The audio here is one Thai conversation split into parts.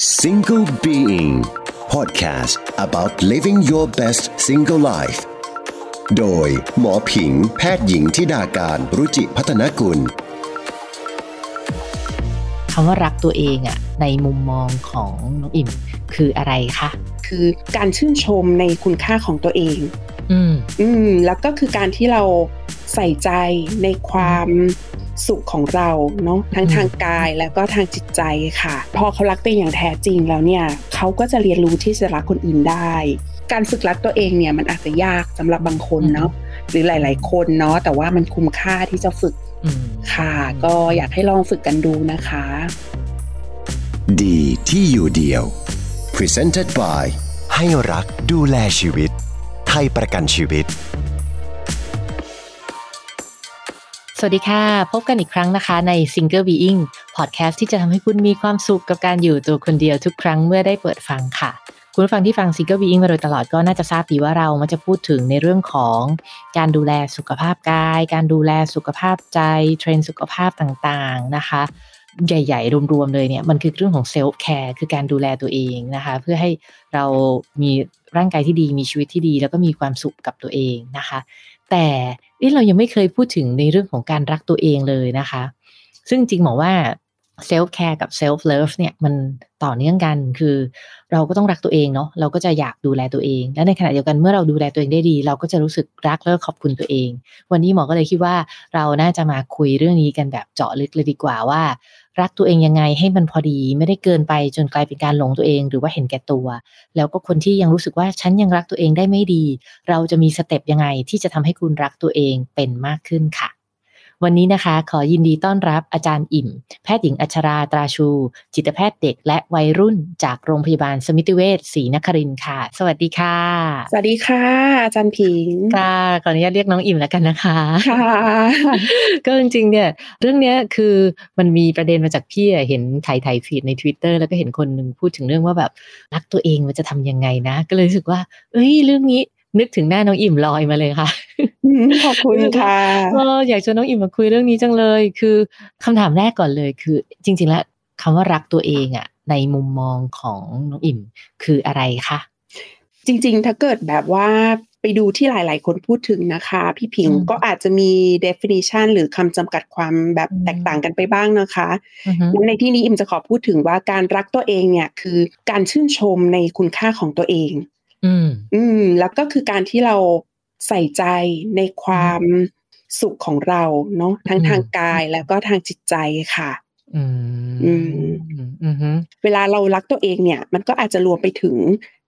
Single Being Podcast about living your best single life โดยหมอผิงแพทย์หญิงทิดาการรุจิพัฒนกุลคำว่ารักตัวเองอะในมุมมองของน้องอิ่มคืออะไรคะ คือการชื่นชมในคุณค่าของตัวเอง อืม อืม แล้วก็คือการที่เรา ใส่ใจในความสุขของเราเนาะทั้งอืมทางกายแล้วก็ทางจิตใจค่ะ พอเขารักตัวเองอย่างแท้จริงแล้วเนี่ยเขาก็จะเรียนรู้ที่จะรักคนอื่นได้ การฝึกรักตัวเองเนี่ยมันอาจจะยากสำหรับบางคนเนาะหรือหลาย ๆ คนเนาะแต่ว่ามันคุ้มค่าที่จะฝึกอืมค่ะ ก็อยากให้ลองฝึกกันดูนะคะ ดีที่อยู่เดียว Presented by ให้รักดูแลชีวิต ไทยประกันชีวิต สวัสดีค่ะ พบกันอีกครั้งนะคะใน Single Being Podcast ที่จะทำให้คุณมีความสุขกับการอยู่ตัวคนเดียวทุกครั้งเมื่อได้เปิดฟังค่ะ คุณผู้ฟังที่ฟัง Single Being มาโดยตลอดก็น่าจะทราบดีว่าเรามักจะพูดถึงในเรื่องของการดูแลสุขภาพกาย การดูแลสุขภาพใจ เทรนด์สุขภาพต่างๆนะคะ ใหญ่ ๆ รวม ๆ เลยเนี่ยมันคือเรื่องของ self-care คือการดูแลตัวเองนะคะ เพื่อให้เรามีร่างกายที่ดีมีชีวิตที่ดี แล้วก็มีความสุขกับตัวเองนะคะ แต่นี่เรายังไม่เคยพูดถึงในเรื่องของการรักตัวเองเลยนะคะ ซึ่งจริงหมอว่า self-care กับ self-love เนี่ยมันต่อเนื่องกันคือเราก็ต้องรักตัวเองเนาะเราก็จะอยากดูแลตัวเอง และในขณะเดียวกันเมื่อเราดูแลตัวเองได้ดี เราก็จะรู้สึกรักและขอบคุณตัวเอง วันนี้หมอก็เลยคิดว่าเราน่าจะมาคุยเรื่องนี้กันแบบเจาะลึกเลยดีกว่าว่า รักตัวเองยังไงให้มันพอดีไม่ได้เกินไปจนกลายเป็นการหลงตัวเอง หรือว่าเห็นแก่ตัว แล้วก็คนที่ยังรู้สึกว่าฉันยังรักตัวเองได้ไม่ดี เราจะมีสเต็ปยังไงที่จะทำให้คุณรักตัวเองเป็นมากขึ้นค่ะ วันนี้นะคะ ขอยินดีต้อนรับอาจารย์อิ่ม แพทย์หญิงอัชราตราชู จิตแพทย์เด็กและวัยรุ่นจากโรงพยาบาลสมิติเวชศรีนครินทร์ค่ะ สวัสดีค่ะ สวัสดีค่ะ อาจารย์ผิงค่ะขออนุญาตเรียกน้องอิ่มแล้วกันนะคะค่ะก็จริงๆเนี่ย เรื่องเนี้ยคือมันมีประเด็นมาจากพี่อะเห็นถ่ายถ่ายฟีดใน Twitter แล้วก็เห็นคนหนึ่งพูดถึงเรื่องว่าแบบรักตัวเองมันจะทำยังไงนะ ก็เลยรู้สึกว่า เอ้ยเรื่องนี้นึกถึงหน้าน้องอิ่มลอยมาเลยค่ะอืม ขอบคุณค่ะเอออยากชวนน้องอิ่มมาคุยเรื่องนี้จังเลย คือคำถามแรกก่อนเลย คือ จริง ๆ แล้วคำว่ารักตัวเองอะในมุมมองของน้องอิ่มคืออะไรคะจริง ๆ ถ้าเกิดแบบว่าไปดูที่หลาย ๆ คนพูดถึงนะคะ พี่ผิงอืมก็อาจจะมี definition หรือคำจำกัดความแบบอืมแตกต่างกันไปบ้างนะคะอือฮึงั้นในที่นี้อิมจะขอพูดถึงว่าการรักตัวเองเนี่ยคือการชื่นชมในคุณค่าของตัวเอง อืมอืมแล้วก็คือการที่เรา ใส่ใจในความสุขของเราเนาะทั้งอืมทางกายแล้วก็ทางจิตใจค่ะอืมอืมอือฮึเวลาเรารักตัวเองเนี่ย มันก็อาจจะรวมไปถึง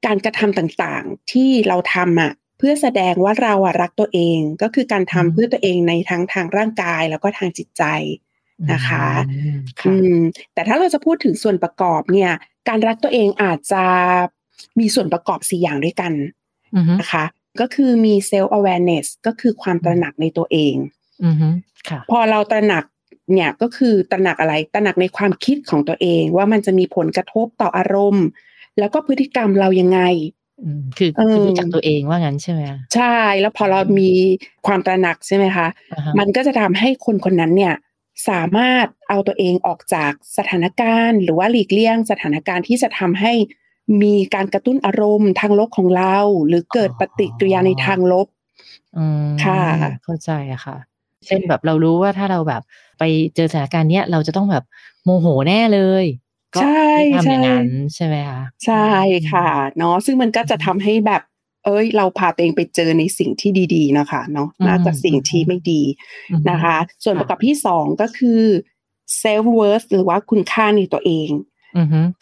การกระทำต่างๆ ที่เราทำอะ เพื่อแสดงว่าเราอะรักตัวเองก็คือการทำเพื่อตัวเองในทั้งทางร่างกายแล้วก็ทางจิตใจนะคะอืมอืค่ะมแต่ถ้าเราจะพูดถึงส่วนประกอบเนี่ย การรักตัวเองอาจจะมีส่วนประกอบสี่อย่างด้วยกันอือฮึนะคะ ก็คือมี self awareness ก็คือความตระหนักในตัวเองอือฮึค่ะพอเราตระหนักเนี่ยก็คือตระหนักอะไรตระหนักในความคิดของตัวเอง ว่ามันจะมีผลกระทบต่ออารมณ์ แล้วก็พฤติกรรมเรายังไงอืมคือเออคือรู้จักตัวเองว่างั้นใช่ไหมคะใช่แล้วพอเรามีความตระหนักใช่ไหมคะอ่าฮะมันก็จะทำให้คนคนนั้นเนี่ยสามารถเอาตัวเองออกจากสถานการณ์ หรือว่าหลีกเลี่ยงสถานการณ์ที่จะทำให้ มีการกระตุ้นอารมณ์ทางลบของเรา หรือเกิดปฏิกิริยาในทางลบอืมค่ะ เข้าใจอะค่ะ เช่นแบบเรารู้ว่าถ้าเราแบบไปเจอสถานการณ์เนี้ยเราจะต้องแบบโมโหแน่เลยก็ใช่ไม่ทำอย่างใช่นั้นใช่ไหมคะใช่ค่ะ เนาะซึ่งมันก็จะทำให้แบบ เอ้ย เราพาตัวเองไปเจอในสิ่งที่ดีๆนะคะเนาะน่าจะสิ่งที่ไม่ดีอือฮึนะคะ ส่วนประกอบที่สองก็คือ self worth หรือว่าคุณค่าในตัวเองอือฮึ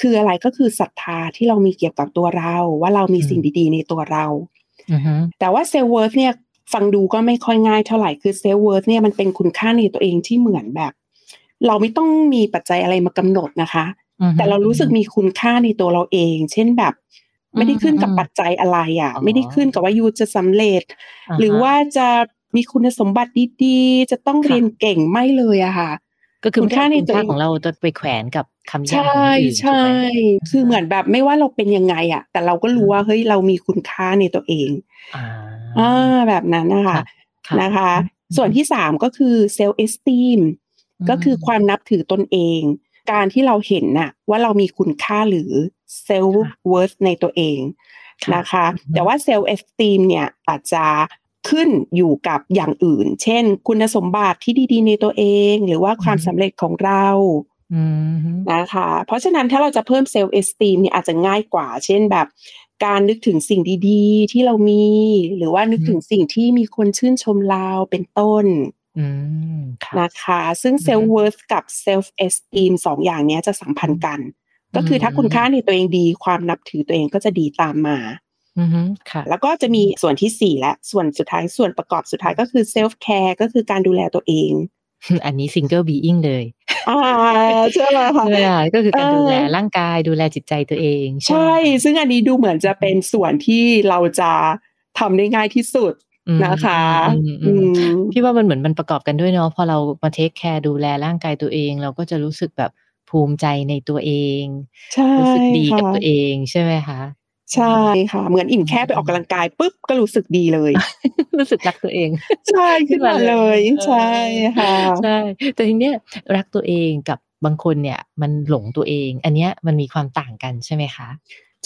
คืออะไรก็คือศรัทธาที่เรามีเกี่ยวกับตัวเรา ว่าเรามีอืมสิ่งดีๆ ในตัวเราอือฮึแต่ว่า self worth เนี่ยฟังดูก็ไม่ค่อยง่ายเท่าไหร่คือ self worth เนี่ยมันเป็นคุณค่าในตัวเองที่เหมือนแบบ เราไม่ต้องมีปัจจัยอะไรมากำหนดนะคะอือฮึแต่เรารู้สึกมีคุณค่าในตัวเราเอง เช่นแบบไม่ได้ขึ้นกับอืมปัจจัยอะไรอะอ๋อไม่ได้ขึ้นกับว่ายูจะสำเร็จอ่าฮะหรือว่าจะมีคุณสมบัติดีๆ จะต้องค่ะเรียนเก่งไม่เลยอะค่ะ ก็คือคุณค่าในคุณตัวค่าเองของเราจะไปแขวนกับคำนิยามใช่ของคนอื่นใช่ถูกไหมคือเหมือนแบบไม่ว่าเราเป็นยังไงอะแต่เราก็รู้ว่าเฮ้ยเรามีคุณค่าในตัวเองอ่าอ่าแบบนั้นนะคะค่ะค่ะนะคะอืมส่วนที่สามก็คือ self esteem อืมก็คือความนับถือตนเอง การที่เราเห็นน่ะว่าเรามีคุณค่าหรือ self worth ในตัวเองค่ะนะคะอืมแต่ว่า self esteem เนี่ยอาจจะ ขึ้นอยู่กับอย่างอื่น เช่น คุณสมบัติที่ดี ๆ ในตัวเอง หรือว่าความสำเร็จของเราอืมนะคะ เพราะฉะนั้นถ้าเราจะเพิ่ม self esteem เนี่ยอาจจะง่ายกว่า เช่นแบบการนึกถึงสิ่งดีๆ ที่เรามี หรือว่านึกถึงสิ่งที่มีคนชื่นชมเราเป็นต้นอืมค่ะนะคะ ซึ่งอือฮึ self worth กับ self esteem สองอย่างเนี้ยจะสัมพันธ์กัน ก็คือถ้าอืมคุณค่าในตัวเองดี ความนับถือตัวเองก็จะดีตามมาอืมค่ะ แล้วก็จะมีส่วนที่สี่และส่วนสุดท้ายส่วนประกอบสุดท้ายก็คือ self care ก็คือการดูแลตัวเอง อันนี้ single being เลยอ่าใช่ไหมคะใช่ไหมคะก็คือการเออดูแลร่างกายดูแลจิตใจตัวเอง ใช่ใช่ไหมซึ่งอันนี้ดูเหมือนจะเป็นส่วนที่เราจะทำได้ง่ายที่สุดอืมนะคะอืมอือืมมพี่ว่ามันเหมือนมันประกอบกันด้วยเนาะพอเรามาเทคแคร์ดูแลร่างกายตัวเอง เราก็จะรู้สึกแบบภูมิใจในตัวเองใช่รู้สึกดีกับค่ะตัวเองใช่ไหมคะ ใช่ค่ะ เหมือนอิ่มแค่ไปออกกำลังกายปุ๊บก็รู้สึกดีเลย รู้สึกรักตัวเอง ใช่ขึ้นมาเลยเออใช่ค่ะใช่แต่ทีเนี้ยรักตัวเองกับบางคนเนี่ย มันหลงตัวเอง อันเนี้ยมันมีความต่างกันใช่ไหมคะ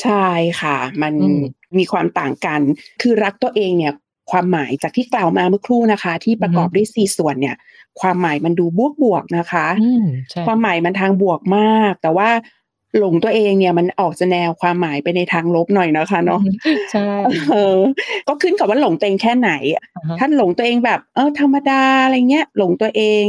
ใช่ค่ะ มันอืมมีความต่างกัน คือรักตัวเองเนี่ย ความหมายจากที่กล่าวมาเมื่อครู่นะคะ ที่ประกอบด้วยสี่ส่วนเนี่ย ความหมายมันดูบวกบวกๆนะคะอืมใช่ความหมายมันทางบวกมาก แต่ว่า หลงตัวเองเนี่ยมันออกจะแนวความหมายไปในทางลบหน่อยนะคะเนาะใช่เออก็ขึ้นกับว่าหลงตัวเองแค่ไหนอ่าฮะถ้าหลงตัวเองแบบเออธรรมดาอะไรเงี้ย หลงตัวเอง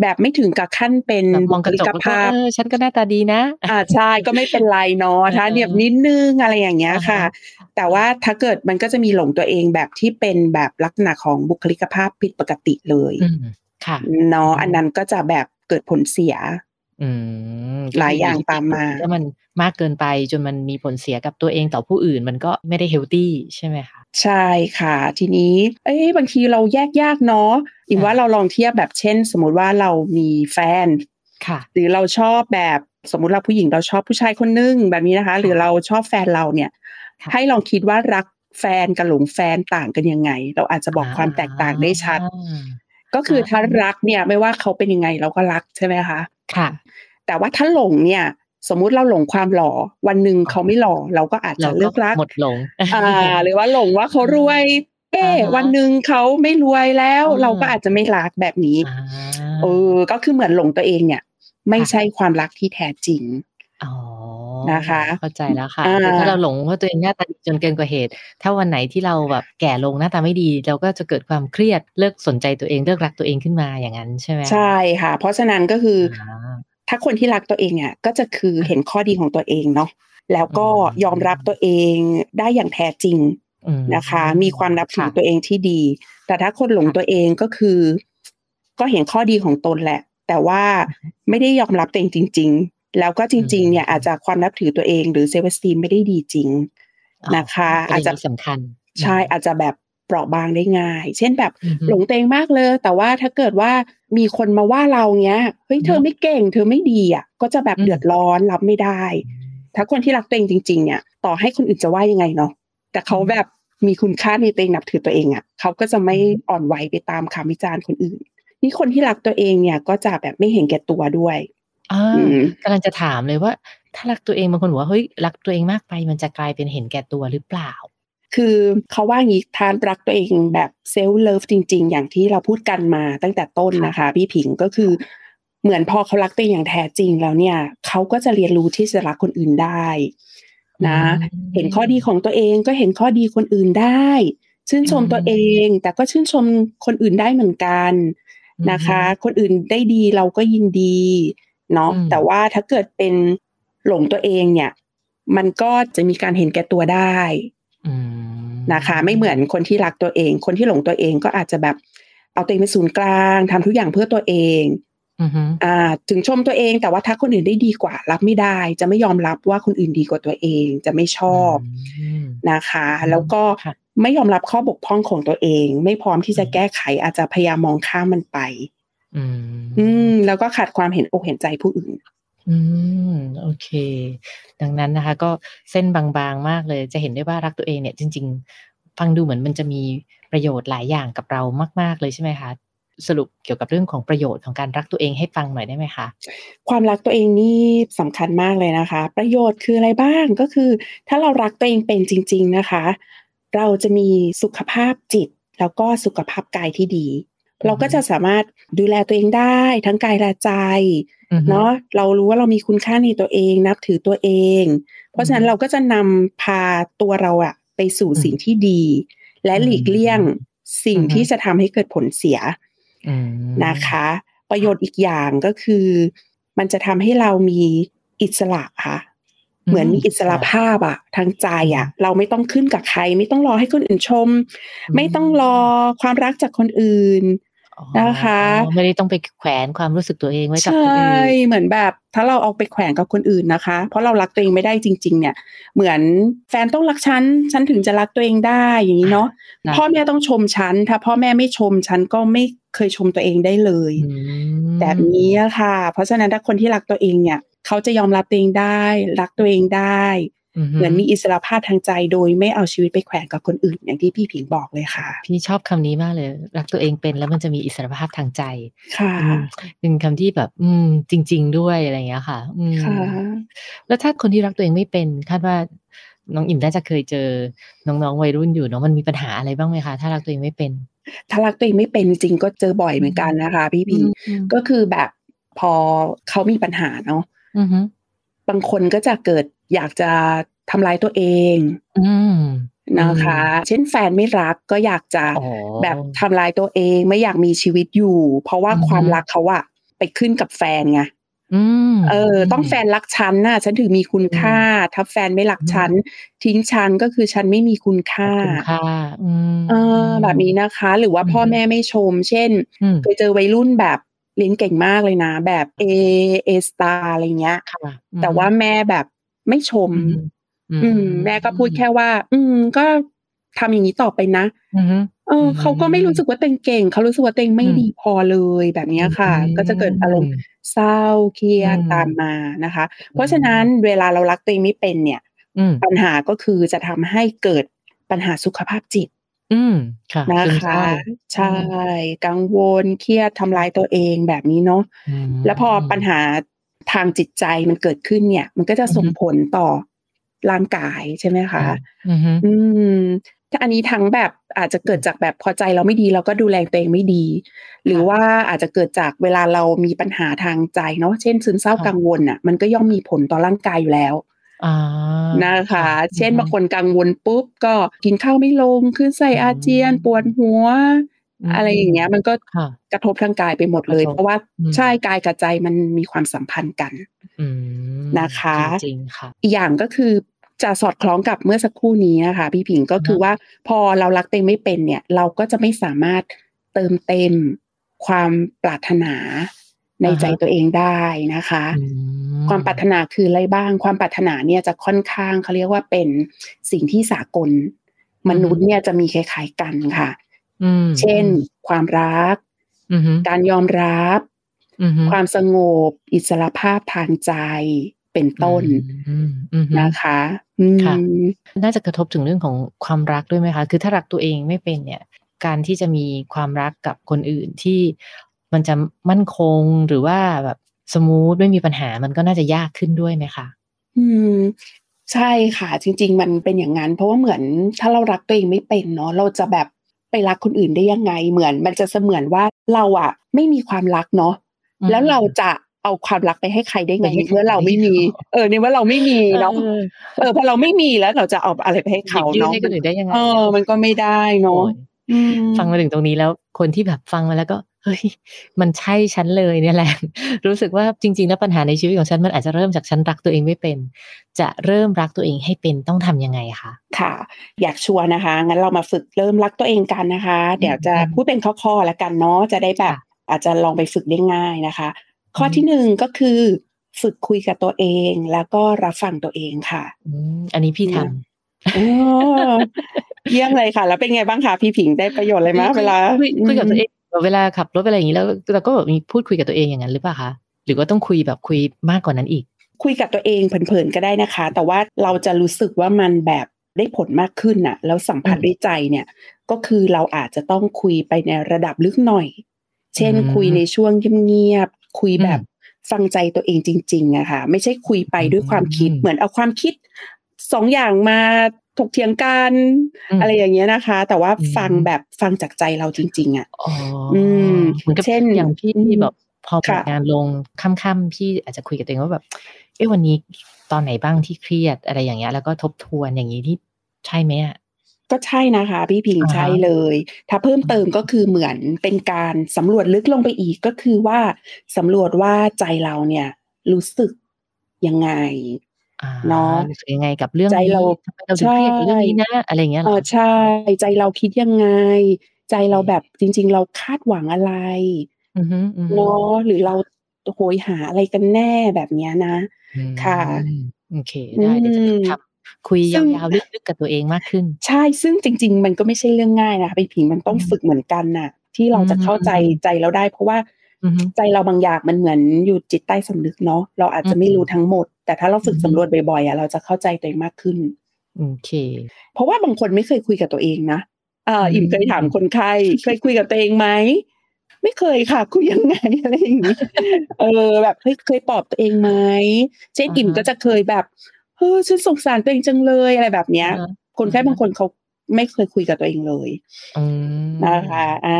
แบบไม่ถึงกับขั้นเป็นแบบมองกระจกบุคลิแล้วก็ภาพเออฉันก็หน้าตาดีนะ อ่าใช่ก็ไม่เป็นไรเนาะเออถ้าเนี่ยนิดนึงอะไรอย่างเงี้ยค่ะอ่าฮแต่ว่าถ้าเกิดมันก็จะมีหลงตัวเองแบบที่เป็นแบบลักษณะของบุคลิกภาพผิดปกติเลยอืมค่ะเนาะอืมอันนั้นก็จะแบบเกิดผลเสีย อืมหลายอย่างตามมาถ้ามันมากเกินไปจนมันมีผลเสียกับตัวเองต่อผู้อื่น มันก็ไม่ได้เฮลตี้ใช่ไหมคะใช่ค่ะ ทีนี้ เอ้ยบางทีเราแยกยากเนาะอีกค่ะว่าเราลองเทียบแบบเช่น สมมติว่าเรามีแฟนค่ะหรือเราชอบแบบสมมุติเราผู้หญิงเราชอบผู้ชายคนนึงแบบนี้นะคะ หรือเราชอบแฟนเราเนี่ยค่ะให้ลองคิดว่ารักแฟนกับหลงแฟนต่างกันยังไง เราอาจจะบอกความแตกต่างได้ชัดอ่าก็คือถ้าอ่ารักเนี่ยไม่ว่าเขาเป็นยังไงเราก็รักใช่ไหมคะ ค่ะ แต่ว่าถ้าหลงเนี่ย สมมุติเราหลงความหล่อวันหนึ่งเขาไม่หล่อเราก็อาจจะเราเลิก็กรักหมดหลงอ่าหรือว่าหลงว่าเขารวยเอ๊ะอ่าฮะวันหนึ่งเขาไม่รวยแล้วอ่าเราก็อาจจะไม่รักแบบนี้อ่าเออก็คือเหมือนหลงตัวเองเนี่ย ไม่ค่ะใช่ความรักที่แท้จริงอ๋อ นะคะ เข้าใจแล้วค่ะอ่าคือถ้าเราหลงว่าตัวเองหน้าตาดีจนเกินกว่าเหตุ ถ้าวันไหนที่เราแบบแก่ลงหน้าตาไม่ดี เราก็จะเกิดความเครียดเลิกสนใจตัวเองเลิกรักตัวเองขึ้นมาอย่างนั้นใช่ไหมคะใช่ค่ะ เพราะฉะนั้นก็คืออ่าถ้าคนที่รักตัวเองอะก็จะคือเห็นข้อดีของตัวเองเนาะแล้วก็อืมยอมรับตัวเองได้อย่างแท้จริงอืมนะคะ มีความนับถือค่ะตัวเองที่ดี แต่ถ้าคนหลงค่ะตัวเองก็คือ ก็เห็นข้อดีของตนแหละ แต่ว่าไม่ได้ยอมรับตัวเองจริง ๆ แล้วก็จริง ๆ เนี่ยอาจจะความนับถือตัวเอง หรือเซลฟ์สตีมไม่ได้ดีจริงอ๋อนะคะประอาจเด็นจะนี้สำคัญ ใช่อาจจะแบบเปราะบางได้ง่าย เช่นแบบอือฮึหลงตัวเองมากเลย แต่ว่าถ้าเกิดว่ามีคนมาว่าเราเนี้ยเฮ้ยเธอเนอะไม่เก่ง เธอไม่ดีอะ ก็จะแบบอืมเดือดร้อนรับไม่ได้ ถ้าคนที่รักตัวเองจริง ๆ เนี่ย ต่อให้คนอื่นจะว่ายังไงเนาะแต่เขาแบบมีคุณค่าในตัวเองนับถือตัวเองอะเขาก็จะไม่อ่อนไหวไปตามคำวิจารณ์คนอื่น นี่คนที่รักตัวเองเนี่ยก็จะแบบไม่เห็นแก่ตัวด้วยอ่าอืม กำลังจะถามเลยว่า ถ้ารักตัวเองบางคนบอกว่าเฮ้ยรักตัวเองมากไป มันจะกลายเป็นเห็นแก่ตัวหรือเปล่า คือเขาว่างี้ทานรักตัวเองแบบเซลฟ์เลิฟจริง ๆ อย่างที่เราพูดกันมาตั้งแต่ต้นนะคะ พี่ผิงก็คือเหมือนพอเขารักตัวเองอย่างแท้จริงแล้วเนี่ยเขาก็จะเรียนรู้ที่จะรักคนอื่นได้ นะอืมเห็นข้อดีของตัวเองก็เห็นข้อดีคนอื่นได้ ชื่นชมอืมตัวเอง แต่ก็ชื่นชมคนอื่นได้เหมือนกันนะคะ คนอื่นได้ดีเราก็ยินดี เนาะอืมแต่ว่าถ้าเกิดเป็นหลงตัวเองเนี่ย มันก็จะมีการเห็นแก่ตัวได้อืมนะคะ ไม่เหมือนคนที่รักตัวเอง คนที่หลงตัวเองก็อาจจะแบบเอาตัวเองเป็นศูนย์กลางทำทุกอย่างเพื่อตัวเองอือฮึอ่า ถึงชมตัวเองแต่ว่าถ้าคนอื่นได้ดีกว่า รับไม่ได้ จะไม่ยอมรับว่าคนอื่นดีกว่าตัวเองจะไม่ชอบมนะคะอืมแล้วก็ค่ะไม่ยอมรับข้อบกพร่องของตัวเอง ไม่พร้อมที่จะอืมแก้ไขอาจจะพยายามมองข้ามมันไป อืมอืม แล้วก็ขาดความเห็นอกเห็นใจผู้อื่น อืม โอเค ดังนั้นนะคะ ก็เส้นบางๆมากเลย จะเห็นได้ว่ารักตัวเองเนี่ย จริง ๆ ฟังดูเหมือนมันจะมีประโยชน์หลายอย่างกับเรามาก ๆ เลยใช่ไหมคะสรุปเกี่ยวกับเรื่องของประโยชน์ของการรักตัวเองให้ฟังหน่อยได้ไหมคะ ความรักตัวเองนี่สำคัญมากเลยนะคะ ประโยชน์คืออะไรบ้างก็คือ ถ้าเรารักตัวเองเป็นจริง ๆนะคะ เราจะมีสุขภาพจิต แล้วก็สุขภาพกายที่ดี เราก็จะสามารถดูแลตัวเองได้ ทั้งกายและใจเนาะเรารู้ว่าเรามีคุณค่าในตัวเองนับถือตัวเอง เพราะฉะนั้นเราก็จะนำพาตัวเราอะไปสู่สิ่งที่ดี และหลีกเลี่ยงสิ่งที่จะทำให้เกิดผลเสียนะคะ ประโยชน์อีกอย่างก็คือ มันจะทำให้เรามีอิสระค่ะเหมือนมีอิสระภาพอะทางใจอะเราไม่ต้องขึ้นกับใคร ไม่ต้องรอให้คนอื่นชม ไม่ต้องรอความรักจากคนอื่น นะคะไม่ได้ต้องไปแขวนความรู้สึกตัวเองไว้กับคนอื่นใช่เหมือนแบบ ถ้าเราเอาไปแขวนกับคนอื่นนะคะ เพราะเรารักตัวเองไม่ได้จริง ๆ เนี่ย เหมือนแฟนต้องรักฉันฉันถึงจะรักตัวเองได้อย่างนี้เนาะพ่อแม่ต้องชมฉันถ้าพ่อแม่ไม่ชมฉันก็ไม่เคยชมตัวเองได้เลยแบบนี้ค่ะ เพราะฉะนั้นถ้าคนที่รักตัวเองเนี่ย เขาจะยอมรับตัวเองได้ รักตัวเองได้ เหมือนมีอิสระภาพทางใจโดยไม่เอาชีวิตไปแขวนกับคนอื่น อย่างที่พี่ผิงบอกเลยค่ะ พี่ชอบคำนี้มากเลย รักตัวเองเป็นแล้วมันจะมีอิสระภาพทางใจ ค่ะเป็นคำที่แบบ อืม จริง ๆ ด้วยอะไรอย่างเงี้ยค่ะ อืมค่ะ แล้วถ้าคนที่รักตัวเองไม่เป็นคาดว่าน้องอิ่มน่าจะเคยเจอ น้องๆวัยรุ่นอยู่เนาะมันมีปัญหาอะไรบ้างไหมคะถ้ารักตัวเองไม่เป็น ถ้ารักตัวเองไม่เป็นจริงก็เจอบ่อยเหมือนกันนะคะ พี่พิงก็คือแบบพอเขามีปัญหาเนาะบางคนก็จะเกิด อยากจะทำลายตัวเองนะคะ เช่นแฟนไม่รักก็อยากจะแบบทำลายตัวเองไม่อยากมีชีวิตอยู่ เพราะว่าความรักเขาอะไปขึ้นกับแฟนไงเออ ต้องแฟนรักฉันน่ะ ฉันถึงมีคุณค่า ถ้าแฟนไม่รักฉัน ทิ้งฉันก็คือฉันไม่มีคุณค่าคุณค่าเออ แบบนี้นะคะ หรือว่าพ่อแม่ไม่ชม เช่น เคยเจอวัยรุ่นแบบเรียนเก่งมากเลยนะ แบบเอเอสตาอะไรเงี้ยแต่ว่าแม่แบบ ไม่ชม อืม แม่ก็พูดแค่ว่า อืม ก็ทำอย่างนี้ต่อไปนะเออเขาก็ไม่รู้สึกว่าเต็งเก่ง เขารู้สึกว่าเต็งไม่ดีพอเลยแบบนี้ค่ะ ก็จะเกิดอารมณ์เศร้าเครียดตามมานะคะ เพราะฉะนั้นเวลาเรารักตัวเองไม่เป็นเนี่ยปัญหาก็คือจะทำให้เกิดปัญหาสุขภาพจิต อืมค่ะนะคะ ใช่ กังวลเครียดทำลายตัวเองแบบนี้เนาะแล้วพอปัญหา ทางจิตใจมันเกิดขึ้นเนี่ย มันก็จะส่งผลต่อร่างกายใช่ไหมคะอืมถ้าอันนี้ทั้งแบบอาจจะเกิดจากแบบพอใจเราไม่ดีเราก็ดูแลตัวเองไม่ดี หรือว่าอาจจะเกิดจากเวลาเรามีปัญหาทางใจเนาะเช่นซึมเศร้ากังวลอะ มันก็ย่อมมีผลต่อร่างกายอยู่แล้วนะคะ เช่นบางคนกังวลปุ๊บก็กินข้าวไม่ลงขึ้นใส่อาเจียน ปวดหัว อะไรอย่างเงี้ย มันก็กระทบทางกายไปหมดเลย เพราะว่าใช่กายกับใจมันมีความสัมพันธ์กันนะคะจริงค่ะอีกอย่างก็คือจะสอดคล้องกับเมื่อสักครู่นี้นะคะ พี่ผิงก็คือว่าพอเรารักเต็มไม่เป็นเนี่ย เราก็จะไม่สามารถเติมเต็มความปรารถนาในใจตัวเองได้นะคะ ความปรารถนาคืออะไรบ้าง ความปรารถนาเนี่ยจะค่อนข้างเขาเรียกว่าเป็นสิ่งที่สากล มนุษย์เนี่ยจะมีคล้ายๆกันค่ะ เช่น ความรัก การยอมรับ ความสงบ อิสรภาพทางใจเป็นต้นนะคะค่ะน่าจะกระทบถึงเรื่องของความรักด้วยไหมคะ คือถ้ารักตัวเองไม่เป็นเนี่ย การที่จะมีความรักกับคนอื่นที่มันจะมั่นคงหรือว่าแบบสมูทไม่มีปัญหามันก็น่าจะยากขึ้นด้วยไหมคะ อืม ใช่ค่ะ จริง ๆ มันเป็นอย่างนั้น เพราะว่าเหมือนถ้าเรารักตัวเองไม่เป็นเนาะเราจะแบบ ไปรักคนอื่นได้ยังไงเหมือน มันจะเสมือนว่าเราอะไม่มีความรักเนาะแล้วเราจะเอาความรักไปให้ใครได้ไงเมื่อเราไม่มี เออในเมื่อเราไม่มีเนาะเออพอเราไม่มีแล้วเราจะเอาอะไรไปให้เขาเนาะให้คนอื่นได้ยังไงเออมันก็ไม่ได้เนาะฟังมาถึงตรงนี้แล้วคนที่แบบฟังมาแล้วก็ เฮ้ยมันใช่ฉันเลยเนี่ยแหละ รู้สึกว่าจริง ๆ แล้วปัญหาในชีวิตของฉันมันอาจจะเริ่มจากฉันรักตัวเองไม่เป็น จะเริ่มรักตัวเองให้เป็นต้องทํำยังไงคะค่ะ อยากชวนนะคะ งั้นเรามาฝึกเริ่มรักตัวเองกันนะคะ เดี๋ยวจะพูดเป็นข้อๆแล้วกันเนาะจะได้แบบ อาจจะลองไปฝึกได้ง่ายนะคะ ข้อที่หนึ่งก็คือ ฝึกคุยกับตัวเอง แล้วก็รับฟังตัวเองค่ะอันนี้พี่ทำเยี่ยมเลยค่ะ แล้วเป็นไงบ้างคะพี่ผิงได้ประโยชน์อะไรไหมเวลาคุยกับตัวเอง เวลาขับรถอะไรอย่างนี้แล้วเราก็แบบมีพูดคุยกับตัวเองอย่างนั้นหรือเปล่าคะหรือว่าต้องคุยแบบคุยมากกว่านั้นอีก คุยกับตัวเองเผินๆก็ได้นะคะ แต่ว่าเราจะรู้สึกว่ามันแบบได้ผลมากขึ้นน่ะแล้วสัมผัสด้วยใจเนี่ย ก็คือเราอาจจะต้องคุยไปในระดับลึกหน่อย เช่นอืมคุยในช่วงเงียบๆคุยแบบฟังใจตัวเองจริงๆอะค่ะไม่ใช่คุยไปด้วยความคิดอืมเหมือนเอาความคิดสองอย่างมา ถกเถียงกันอืมอะไรอย่างเงี้ยนะคะ แต่ว่าอืมฟังแบบฟังจากใจเราจริง ๆอะอ๋อออืมเหมือนกับเช่นอย่างพี่อืมแบบพอผลค่ะงานลงค่ำๆพี่อาจจะคุยกับตัวเองว่าแบบ เอ้วันนี้ตอนไหนบ้างที่เครียดอะไรอย่างเงี้ย แล้วก็ทบทวนอย่างนี้ที่ใช่ไหมอะก็ใช่นะคะ พี่พิงอ่าฮะใช่เลย ถ้าเพิ่มเติมก็คือเหมือนเป็นการสำรวจลึกลงไปอีกก็คือว่าสำรวจว่าใจเราเนี่ย รู้สึกยังไงอ่า เนาะรู้สึกยังไงกับเรื่องใจนี้เราทำไมเราถึงเครียดกับเรื่องนี้นะอะไรอย่างเงี้ยเหรเอออใช่ ใจเราคิดยังไง ใจเราแบบจริง ๆ เราคาดหวังอะไรอือฮึอือฮึเนาะหรือเราโหยหาอะไรกันแน่แบบเนี้ยนะอืมค่ะโอเคได้เดี๋ยวจะอืมทำคุยซึ่ยางวๆลึกๆกับตัวเองมากขึ้น ใช่ซึ่งจริง ๆ มันก็ไม่ใช่เรื่องง่ายนะคะพี่ผิงมันต้องอืมฝึกเหมือนกันน่ะ ที่เราจะเข้าใจอืมใจเราได้ เพราะว่าอือฮึใจเราบางอย่างมันเหมือนอยู่จิตใต้สำนึกเนาะเราอาจจะไม่อืมรู้ทั้งหมด แต่ถ้าเราฝึกอืมสำรวจบ่อยๆอะเราจะเข้าใจตัวเองมากขึ้นโอเค เพราะว่าบางคนไม่เคยคุยกับตัวเองนะเอ่ออืมอิ่มเคยถามคนไข้เคยคุยกับตัวเองไหมไม่เคยค่ะ คุยยังไงอะไรอย่างนี้เออ แบบเฮ้ยเคยปลอบตัวเองไหมเช่นอ่าฮะอิ่มก็จะเคยแบบเฮ้ยฉันสงสารตัวเองจังเลยอะไรแบบเนี้ยอ่าฮะคนไข้อ่าฮะบางคนเขาไม่เคยคุยกับตัวเองเลยอืมนะคะ อ่า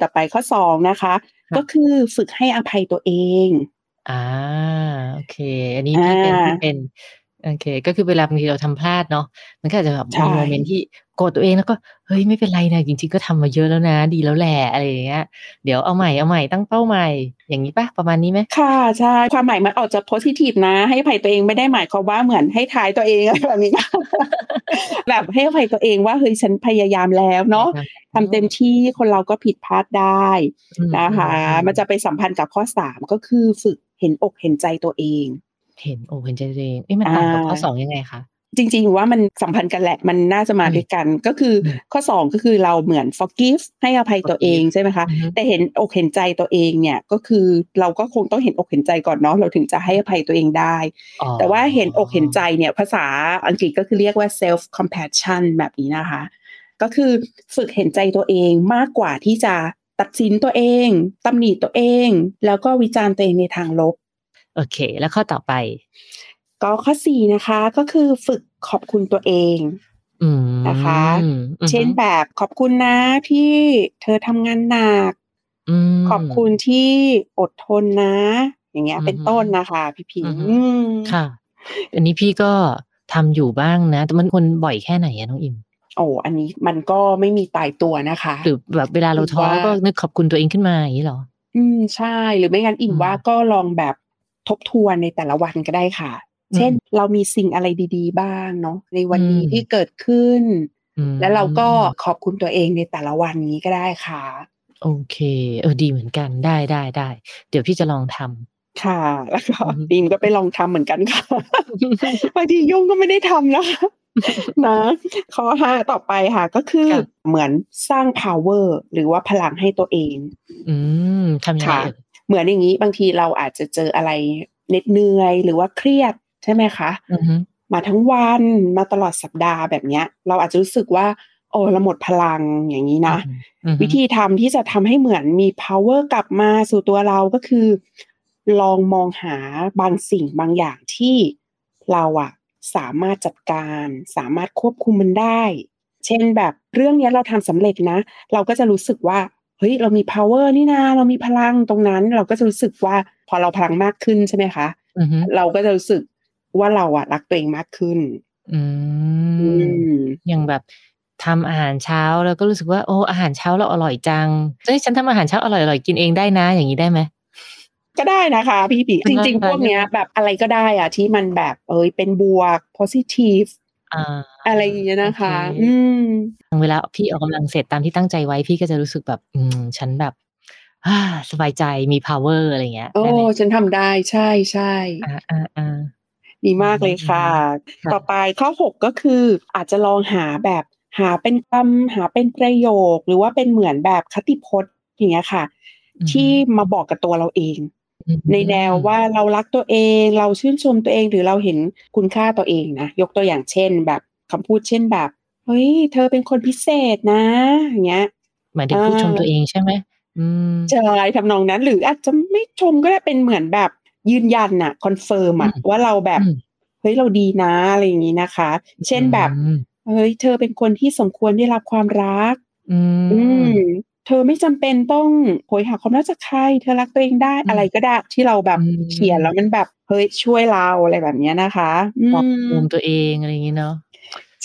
ต่อไปข้อสองนะคะค่ะก็คือฝึกให้อภัยตัวเอง อ่าโอเค อันนี้พี่เป็นอ่าพี่เป็นโอเค ก็คือเวลาบางทีเราทำพลาดเนาะมันก็อาจจะแบบใช่มีโมเมนต์ที่โกรธตัวเองแล้วก็เฮ้ยไม่เป็นไรนะจริงๆก็ทำมาเยอะแล้วนะ ดีแล้วแหละอะไรอย่างเงี้ยเดี๋ยวเอาใหม่เอาใหม่ตั้งเป้าใหม่ อย่างนี้ปะประมาณนี้ไหมค่ะใช่ความหมายมันออกจะโพสิทีฟนะ ให้อภัยตัวเองไม่ได้หมายความว่าเหมือนให้ท้ายตัวเองอะไรแบบนี้นะแบบให้อภัยตัวเองว่าเฮ้ยฉันพยายามแล้วเนาะทำเต็มที่คนเราก็ผิดพลาดได้อืมนะคะอืมันจะไปสัมพันธ์กับข้อสามก็คือฝึก เห็นอกเห็นใจตัวเอง เห็นโอ้เห็นใจตัวเองเอ้ยมันต่างกับอ่าข้อสองยังไงคะจริง ๆ ว่ามันสัมพันธ์กันแหละมันน่าจะมาอืมด้วยกัน ก็คืออมข้อสองก็คือเราเหมือน forgive ให้อภัยตัวเองใช่ไหมคะอือฮึแต่เห็นอกเห็นใจตัวเองเนี่ยก็คือเราก็คงต้องเห็นอกเห็นใจก่อนเนาะเราถึงจะให้อภัยตัวเองได้อ๋อแต่ว่าเห็นอกเห็นใจเนี่ยภาษาอังกฤษก็คือเรียกว่า self compassion แบบนี้นะคะ ก็คือฝึกเห็นใจตัวเองมากกว่าที่จะ ตัดสินตัวเองตำหนิตัวเอง แล้วก็วิจารณ์ตัวเองในทางลบ โอเค แล้วข้อต่อไป ก็ข้อสี่นะคะ ก็คือฝึกขอบคุณตัวเองอืมนะคะอือฮึเช่นแบบขอบคุณนะที่เธอทำงานหนักมขอบคุณที่อดทนนะ อย่างเงี้ยอือฮึเป็นต้นนะคะ พี่พิงอือฮึอืมค่ะ อันนี้พี่ก็ทำอยู่บ้างนะ แต่มันควรบ่อยแค่ไหนอะน้องอิม โอ้อันนี้มันก็ไม่มีตายตัวนะคะ หรือแบบเวลาเราท้อหรือว่าก็นึกขอบคุณตัวเองขึ้นมาอย่างนี้เหรอ อืมใช่หรือไม่งั้นอิ่มอืมว่าก็ลองแบบทบทวนในแต่ละวันก็ได้ค่ะอืมเช่น เรามีสิ่งอะไรดีๆ บ้างเนาะในวันนี้อืมที่เกิดขึ้นอืมแล้วเราก็ขอบคุณตัวเองในแต่ละวันนี้ก็ได้ค่ะ โอเค เออดีเหมือนกันได้ได้ได้เดี๋ยวพี่จะลองทำค่ะ แล้วก็อืมบีมก็ไปลองทำเหมือนกันค่ะบางทียุ่งก็ไม่ได้ทำนะคะ นะข้อห้าต่อไปค่ะ ก็คือค่ะเหมือนสร้าง power หรือว่าพลังให้ตัวเอง อืมทำยังไงค่ะเอ่ยเหมือนอย่างนี้บางทีเราอาจจะเจออะไรเหน็ดเหนื่อยหรือว่าเครียดใช่ไหมคะอือฮึมาทั้งวันมาตลอดสัปดาห์แบบเนี้ย เราอาจจะรู้สึกว่า โอ้เราหมดพลังอย่างนี้นะอือฮึวิธีทำที่จะทำให้เหมือนมี power กลับมาสู่ตัวเราก็คือ ลองมองหาบางสิ่งบางอย่างที่เราอะ สามารถจัดการ สามารถควบคุมมันได้ เช่นแบบเรื่องเนี้ยเราทำสำเร็จนะ เราก็จะรู้สึกว่าเฮ้ยเรามี power นี่นาเรามีพลังตรงนั้น เราก็จะรู้สึกว่าพอเราพลังมากขึ้นใช่ไหมคะอือฮึเราก็จะรู้สึกว่าเราอะรักตัวเองมากขึ้น อือืมมอย่างแบบทำอาหารเช้าแล้วก็รู้สึกว่าโอ้อาหารเช้าเราอร่อยจังเฮ้ยฉันทำอาหารเช้าอร่อยๆกินเองได้นะ อย่างนี้ได้ไหม ก็ได้นะคะ พี่ปีอ่าจริง ๆ พวกเนี้ยใช่ไหมแบบอะไรก็ได้อะที่มันแบบเอยเป็นบวก positive อ่าอะไรอย่างเงี้ยนะคะโอเคอืมเวลาพี่ออกกำลังเสร็จตามที่ตั้งใจไว้พี่ก็จะรู้สึกแบบ อืม ฉันแบบอ่าสบายใจมี power อะไรเงี้ย โอ้ได้ไหมฉันทำได้ใช่ใช่อ่าอ่าอ่าดีมากเลยค่ะค่ะ ต่อไปข้อหกก็คือ อาจจะลองหาแบบหาเป็นคำหาเป็นประโยค หรือว่าเป็นเหมือนแบบคติพจน์อย่างเงี้ยค่ะอือฮึที่มาบอกกับตัวเราเองอืม ในแนวว่าเรารักตัวเองเราชื่นชมตัวเองหรือเราเห็นคุณค่าตัวเองนะยกตัวอย่างเช่นแบบคำพูดเช่นแบบเฮ้ยเธอเป็นคนพิเศษนะอย่างเงี้ยหมายถึงพูดชมอ่าตัวเองใช่ไหมอืมใช่ทำนองนั้น หรืออาจจะไม่ชมก็ได้เป็นเหมือนแบบยืนยันอะคอนเฟิร์มอะอืมว่าเราแบบอืมเฮ้ยเราดีนะอะไรอย่างนี้นะคะ เช่นแบบอืมเฮ้ยเธอเป็นคนที่สมควรได้รับความรัก อือืมม เธอไม่จำเป็นต้องโหยหาความรักจากใคร เธอรักตัวเองได้อืมอะไรก็ได้ ที่เราแบบอืมเขียนแล้วมันแบบเฮ้ยช่วยเราอะไรแบบเนี้ยนะคะอืปรับมปรุงตัวเองอะไรอย่างนี้เนาะ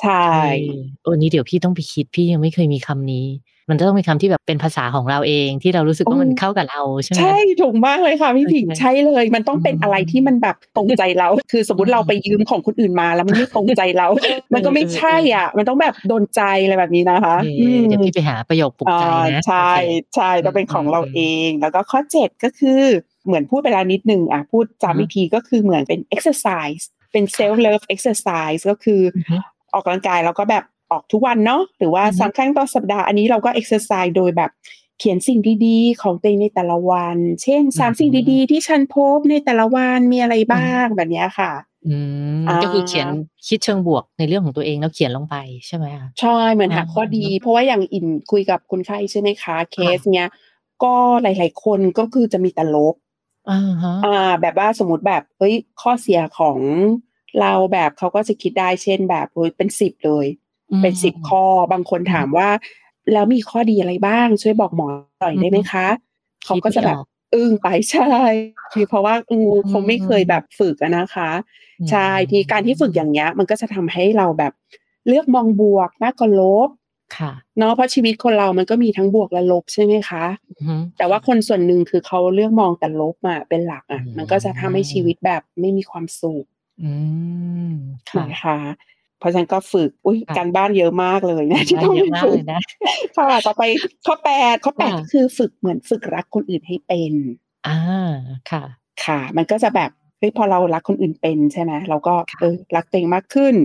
ใช่เออโอ้นี้เดี๋ยวพี่ต้องไปคิดพี่ยังไม่เคยมีคำนี้ มันจะต้องเป็นคำที่แบบเป็นภาษาของเราเองที่เรารู้สึกว่ามันเข้ากับเราใช่ไหมใช่ถูกมากเลยค่ะพี่ผิงโอเคใช่เลย มันต้องเป็นอืมอะไรที่มันแบบตรงใจเรา คือสมมติเราไปยืมของคนอื่นมาแล้วมันไม่ตรงใจเรา มันก็ไม่ใช่อะ มันต้องแบบโดนใจอะไรแบบนี้นะคะโอเคอืมเดี๋ยวพี่ไปหาประโยคปลุกใจอ่านะใช่โอเคใช่ต้องเป็นของเราอืมเอง แล้วก็ข้อเจ็ดก็คือเหมือนพูดไปแล้วนิดนึงอะพูดอือจำฮึอีกทีก็คือเหมือนเป็น exercise เป็น self love exercise ก็คือออฮึออกกำลังกายเราก็แบบ ออกทุกวันเนาะหรือว่าอือฮึสามครั้งต่อสัปดาห์อันนี้เราก็ exercise โดยแบบเขียนสิ่งดีๆ ของตัวเองในแต่ละวัน เช่นสามสิ่งดีๆ ที่ฉันพบในแต่ละวันมีอะไรบ้างแบบเนี้ยค่ะอืมอ่าก็คือเขียนคิดเชิงบวกในเรื่องของตัวเองแล้วเขียนลงไปใช่ไหมคะใช่เหมือนหาอ่าข้อดี เพราะว่าอย่างอินคุยกับคนไข้ใช่ไหมคะเคสเนี้ยก็หลายๆคนก็คือจะมีแต่ลบอ่าฮะอ่าแบบว่าสมมติแบบเฮ้ยข้อเสียของเราแบบเขาก็จะคิดได้เช่นแบบเฮ้ยเป็นสิบเลย เป็นสิบข้อ บางคนถามว่า แล้วมีข้อดีอะไรบ้าง ช่วยบอกหมอหน่อยได้ไหมคะ เขาก็จะแบบอึ้งไปใช่คือเพราะว่าอืมคงไม่เคยแบบฝึกอะนะคะ ใช่ทีการที่ฝึกอย่างเงี้ย มันก็จะทำให้เราแบบเลือกมองบวกมากกว่าลบค่ะเนาะเพราะชีวิตคนเรามันก็มีทั้งบวกและลบใช่ไหมคะอือฮึแต่ว่าคนส่วนหนึ่งคือเขาเลือกมองแต่ลบอะเป็นหลักอะอืมมันก็จะทำให้ชีวิตแบบไม่มีความสุขอืมค่ะนะคะ เพราะฉะนั้นก็ฝึกอุ้ยค่ะการบ้านเยอะมากเลยนะที่ต้องเยอะมากฝึเลกยนะค่ะต่อไปข้อแปดข้อแปดค่ะก็คือฝึกเหมือนฝึกรักคนอื่นให้เป็นอ่าค่ะ ค่ะ มันก็จะแบบเฮ้ยพอเรารักคนอื่นเป็นใช่ไหมเราก็ค่ะเออรักตัวเองมากขึ้น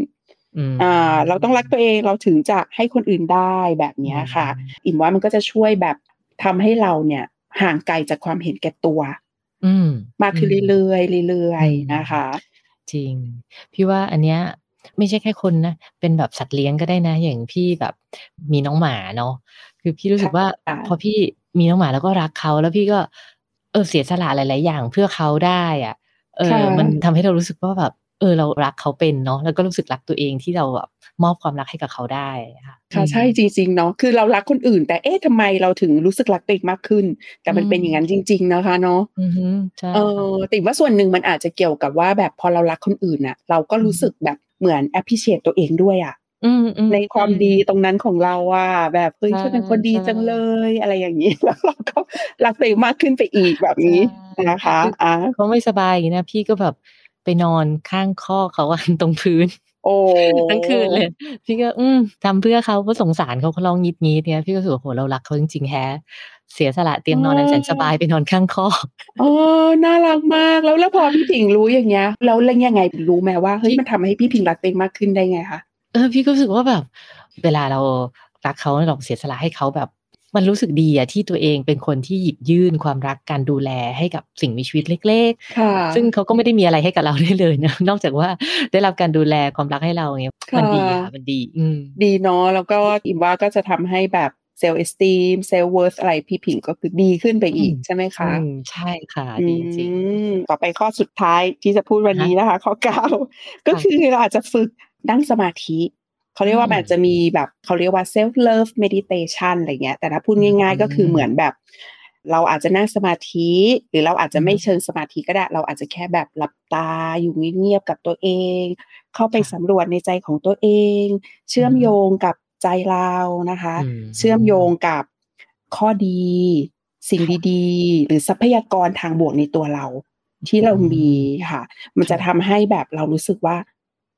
อืมอ่าเราต้องรักตัวเองเราถึงจะให้คนอื่นได้แบบเนี้ยค่ะอืมอิ่มว่ามันก็จะช่วยแบบทำให้เราเนี่ยห่างไกลจากความเห็นแก่ตัว อืมมากขึ้นเรื่อยๆเรื่อยอืมๆนะคะ จริง พี่ว่าอันเนี้ย ไม่ใช่แค่คนนะ เป็นแบบสัตว์เลี้ยงก็ได้นะ อย่างพี่แบบมีน้องหมาเนาะคือพี่รู้สึกว่าค่ะพอพี่มีน้องหมาแล้วก็รักเขาแล้วพี่ก็ เออเสียสละหลาย ๆ อย่างเพื่อเขาได้อะ เออค่ะมันทำให้เรารู้สึกว่าแบบ เออ เรารักเขาเป็นเนาะแล้วก็รู้สึกรักตัวเองที่เราแบบมอบความรักให้กับเขาได้ค่ะค่ะใช่จริงๆเนาะคือเรารักคนอื่น แต่เอ๊ะทำไมเราถึงรู้สึกรักตัวเองมากขึ้น แต่มันเป็นอย่างนั้นจริง ๆ นะคะเนาะอือฮึใช่เออติว่าส่วนหนึ่งมันอาจจะเกี่ยวกับว่าแบบพอเรารักคนอื่นน่ะเราก็รู้สึกแบบ เหมือน appreciate ตัวเองด้วยอะอืมอืมในความดีตรงนั้นของเราอะแบบเฮ้ยใช่เธอเป็นคนดีใช่จังเลย อะไรอย่างนี้แล้วเราก็รักตัวเองมากขึ้นไปอีกแบบนี้ใช่นะคะอะเขาไม่สบายอย่างนี้นะพี่ก็แบบไปนอนข้างข้อกเขาอะตรงพื้น โอ้ทั้งคืนเลยพี่ก็อืมทำเพื่อเขาเพราะสงสารเขาเขาร้องงีดงีดเนี่ยพี่ก็รู้สึกว่าโหเรารักเขาจริงๆแฮะ เสียสละเตียงนอนอันแสนสบายไปนอนข้างคอกเออน่ารักมากแล้วแล้วพอพี่ผิงรู้อย่างเงี้ยแล้วเรื่องยังไงรู้ไหมว่าเฮ้ยพี่มันทำให้พี่ผิงรักตัวเองมากขึ้นได้ไงคะเออพี่ก็รู้สึกว่าแบบ เวลาเรารักเขาเราเสียสละให้เขาแบบมันรู้สึกดีอะที่ตัวเองเป็นคนที่หยิบยื่นความรักการดูแลให้กับสิ่งมีชีวิตเล็กค่ะๆซึ่งเขาก็ไม่ได้มีอะไรให้กับเราได้เลยนะนอกจากว่าได้รับการดูแลความรักให้เราอย่างเงี้ยค่ะมันดีอะมันดี อืมดีเนาะแล้วก็อิมว่าก็จะทำให้แบบ self-esteem self-worth อะไรพี่ผิงก็คือดีขึ้นไปอีกอืมใช่ไหมคะอืมใช่ค่ะดีจริงอืมต่อไปข้อสุดท้ายที่จะพูดวันนี้นะคะ ข้อเก้าก็คือเราอาจจะฝึกนั่งสมาธิเขาเรียกว่าอืมมันอาจจะมีแบบเขาเรียกว่า self love meditation อะไรเงี้ย แต่ถ้าพูดง่ายอืมๆก็คือเหมือนแบบ เราอาจจะนั่งสมาธิ หรือเราอาจจะไม่อืมเชิงสมาธิก็ได้ เราอาจจะแค่แบบหลับตาอยู่เงียบๆกับตัวเอง เข้าไปค่ะสำรวจในใจของตัวเอง เชื่อมอืมโยงกับ ใจเรานะคะอืมเชื่อมโยงกับข้อดี สิ่งค่ะดีๆ หรือทรัพยากรทางบวกในตัวเรา ที่เรามีค่ะ มันจะค่ะทำให้แบบเรารู้สึกว่า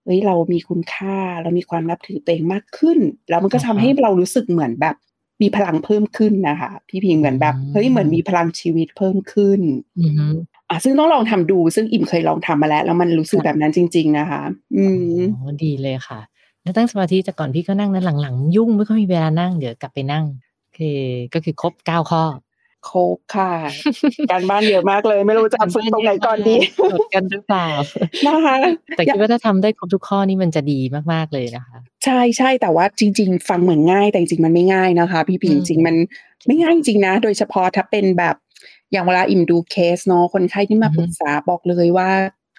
เฮ้ยเรามีคุณค่าเรามีความนับถือตัวเองมากขึ้น แล้วมันก็ทำอ่าฮะให้เรารู้สึกเหมือนแบบมีพลังเพิ่มขึ้นนะคะ พี่พิงเหมือนแบบอืมเฮ้ยเหมือนมีพลังชีวิตเพิ่มขึ้นอือฮึอะซึ่งต้องลองทำดูซึ่งอิ่มเคยลองทำมาแล้ว แล้วมันรู้สึกค่ะแบบนั้นจริง ๆ นะคะ อืมอ๋อดีเลยค่ะ แล้วตั้งสมาธิแต่ก่อนพี่ก็นั่งนั้นหลังๆ ยุ่งไม่ค่อยมีเวลานั่งเดี๋ยวกลับไปนั่งโอเคก็คือครบเก้าข้อครบค่ะ การบ้านเยอะมากเลย ไม่รู้จะฝึกตรงไหนก่อนดีจดกันหรือเปล่านะคะแต่คิดว่าถ้าทำได้ครบทุกข้อนี่มันจะดีมากๆเลยนะคะ ใช่ใช่แต่ว่าจริง ๆ ฟังเหมือนง่ายแต่จริงๆมันไม่ง่ายนะคะ พี่พีอืมจริงๆมันไม่ง่ายจริงๆนะ โดยเฉพาะถ้าเป็นแบบอย่างเวลาอิ่มดูเคสเนาะคนไข้ที่มาปรึกษาบอกเลยว่า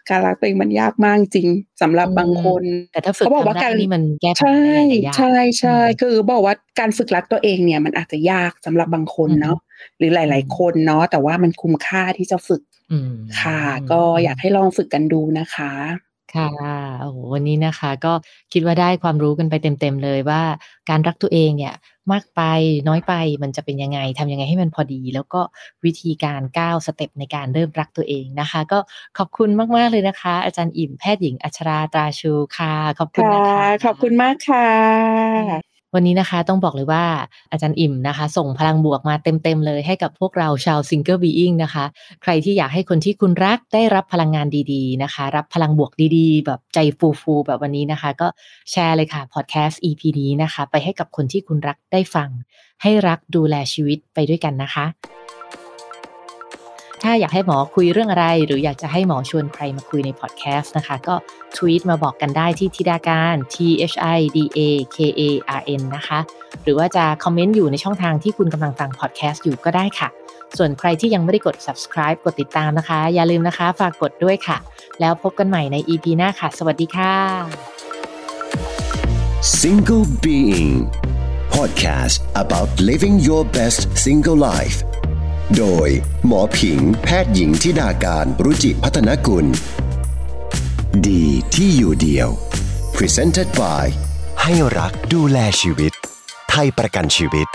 การรักตัวเองมันยากมากจริงสำหรับบางคน แต่ถ้าฝึกเขาบอกว่าทำได้การนี่มันแก้ปัญใช่หาได้หลายอย่างใช่ใช่อืมคือบอกว่าการฝึกรักตัวเองเนี่ยมันอาจจะยากสำหรับบางคนเนาะหรือหลาย ๆ คนเนาะแต่ว่ามันคุ้มค่าที่จะฝึกอืมค่ะ ก็อยากให้ลองฝึกกันดูนะคะ ค่ะ โอ้โหวันนี้นะคะ ก็คิดว่าได้ความรู้กันไปเต็ม ๆ เลยว่า การรักตัวเองเนี่ยมากไป น้อยไป มันจะเป็นยังไง ทำยังไงให้มันพอดี แล้วก็วิธีการก้าวสเต็ปในการเริ่มรักตัวเองนะคะ ก็ขอบคุณมาก ๆ เลยนะคะ อาจารย์อิ่ม แพทย์หญิงอัชรา ตราชู ค่ะ ขอบคุณค่ะ นะคะ ขอบคุณมากค่ะ วันนี้นะคะต้องบอกเลยว่าอาจารย์อิ่มนะคะ ส่งพลังบวกมาเต็ม ๆ เลยให้กับพวกเราชาว Single Being นะคะ ใครที่อยากให้คนที่คุณรักได้รับพลังงานดีๆนะคะ รับพลังบวกดีๆ แบบใจฟูๆแบบวันนี้นะคะ ก็แชร์เลยค่ะพอดแคสต์ EP นี้นะคะ ไปให้กับคนที่คุณรักได้ฟัง ให้รักดูแลชีวิตไปด้วยกันนะคะ ถ้าอยากให้หมอคุยเรื่องอะไร หรืออยากจะให้หมอชวนใครมาคุยในพอดแคสต์นะคะ ก็ทวีตมาบอกกันได้ที่ธิดาการ T H I D A K A R N นะคะ หรือว่าจะคอมเมนต์อยู่ในช่องทางที่คุณกำลังฟังพอดแคสต์อยู่ก็ได้ค่ะ ส่วนใครที่ยังไม่ได้กด subscribe กดติดตามนะคะ อย่าลืมนะคะ ฝากกดด้วยค่ะ แล้วพบกันใหม่ใน EP หน้าค่ะ สวัสดีค่ะ Single Being Podcast about living your best single life โดย หมอผิง แพทย์หญิงทิดาการรุจิพัฒนกุล ดีที่อยู่เดียว Presented by ให้รักดูแลชีวิต ไทยประกันชีวิต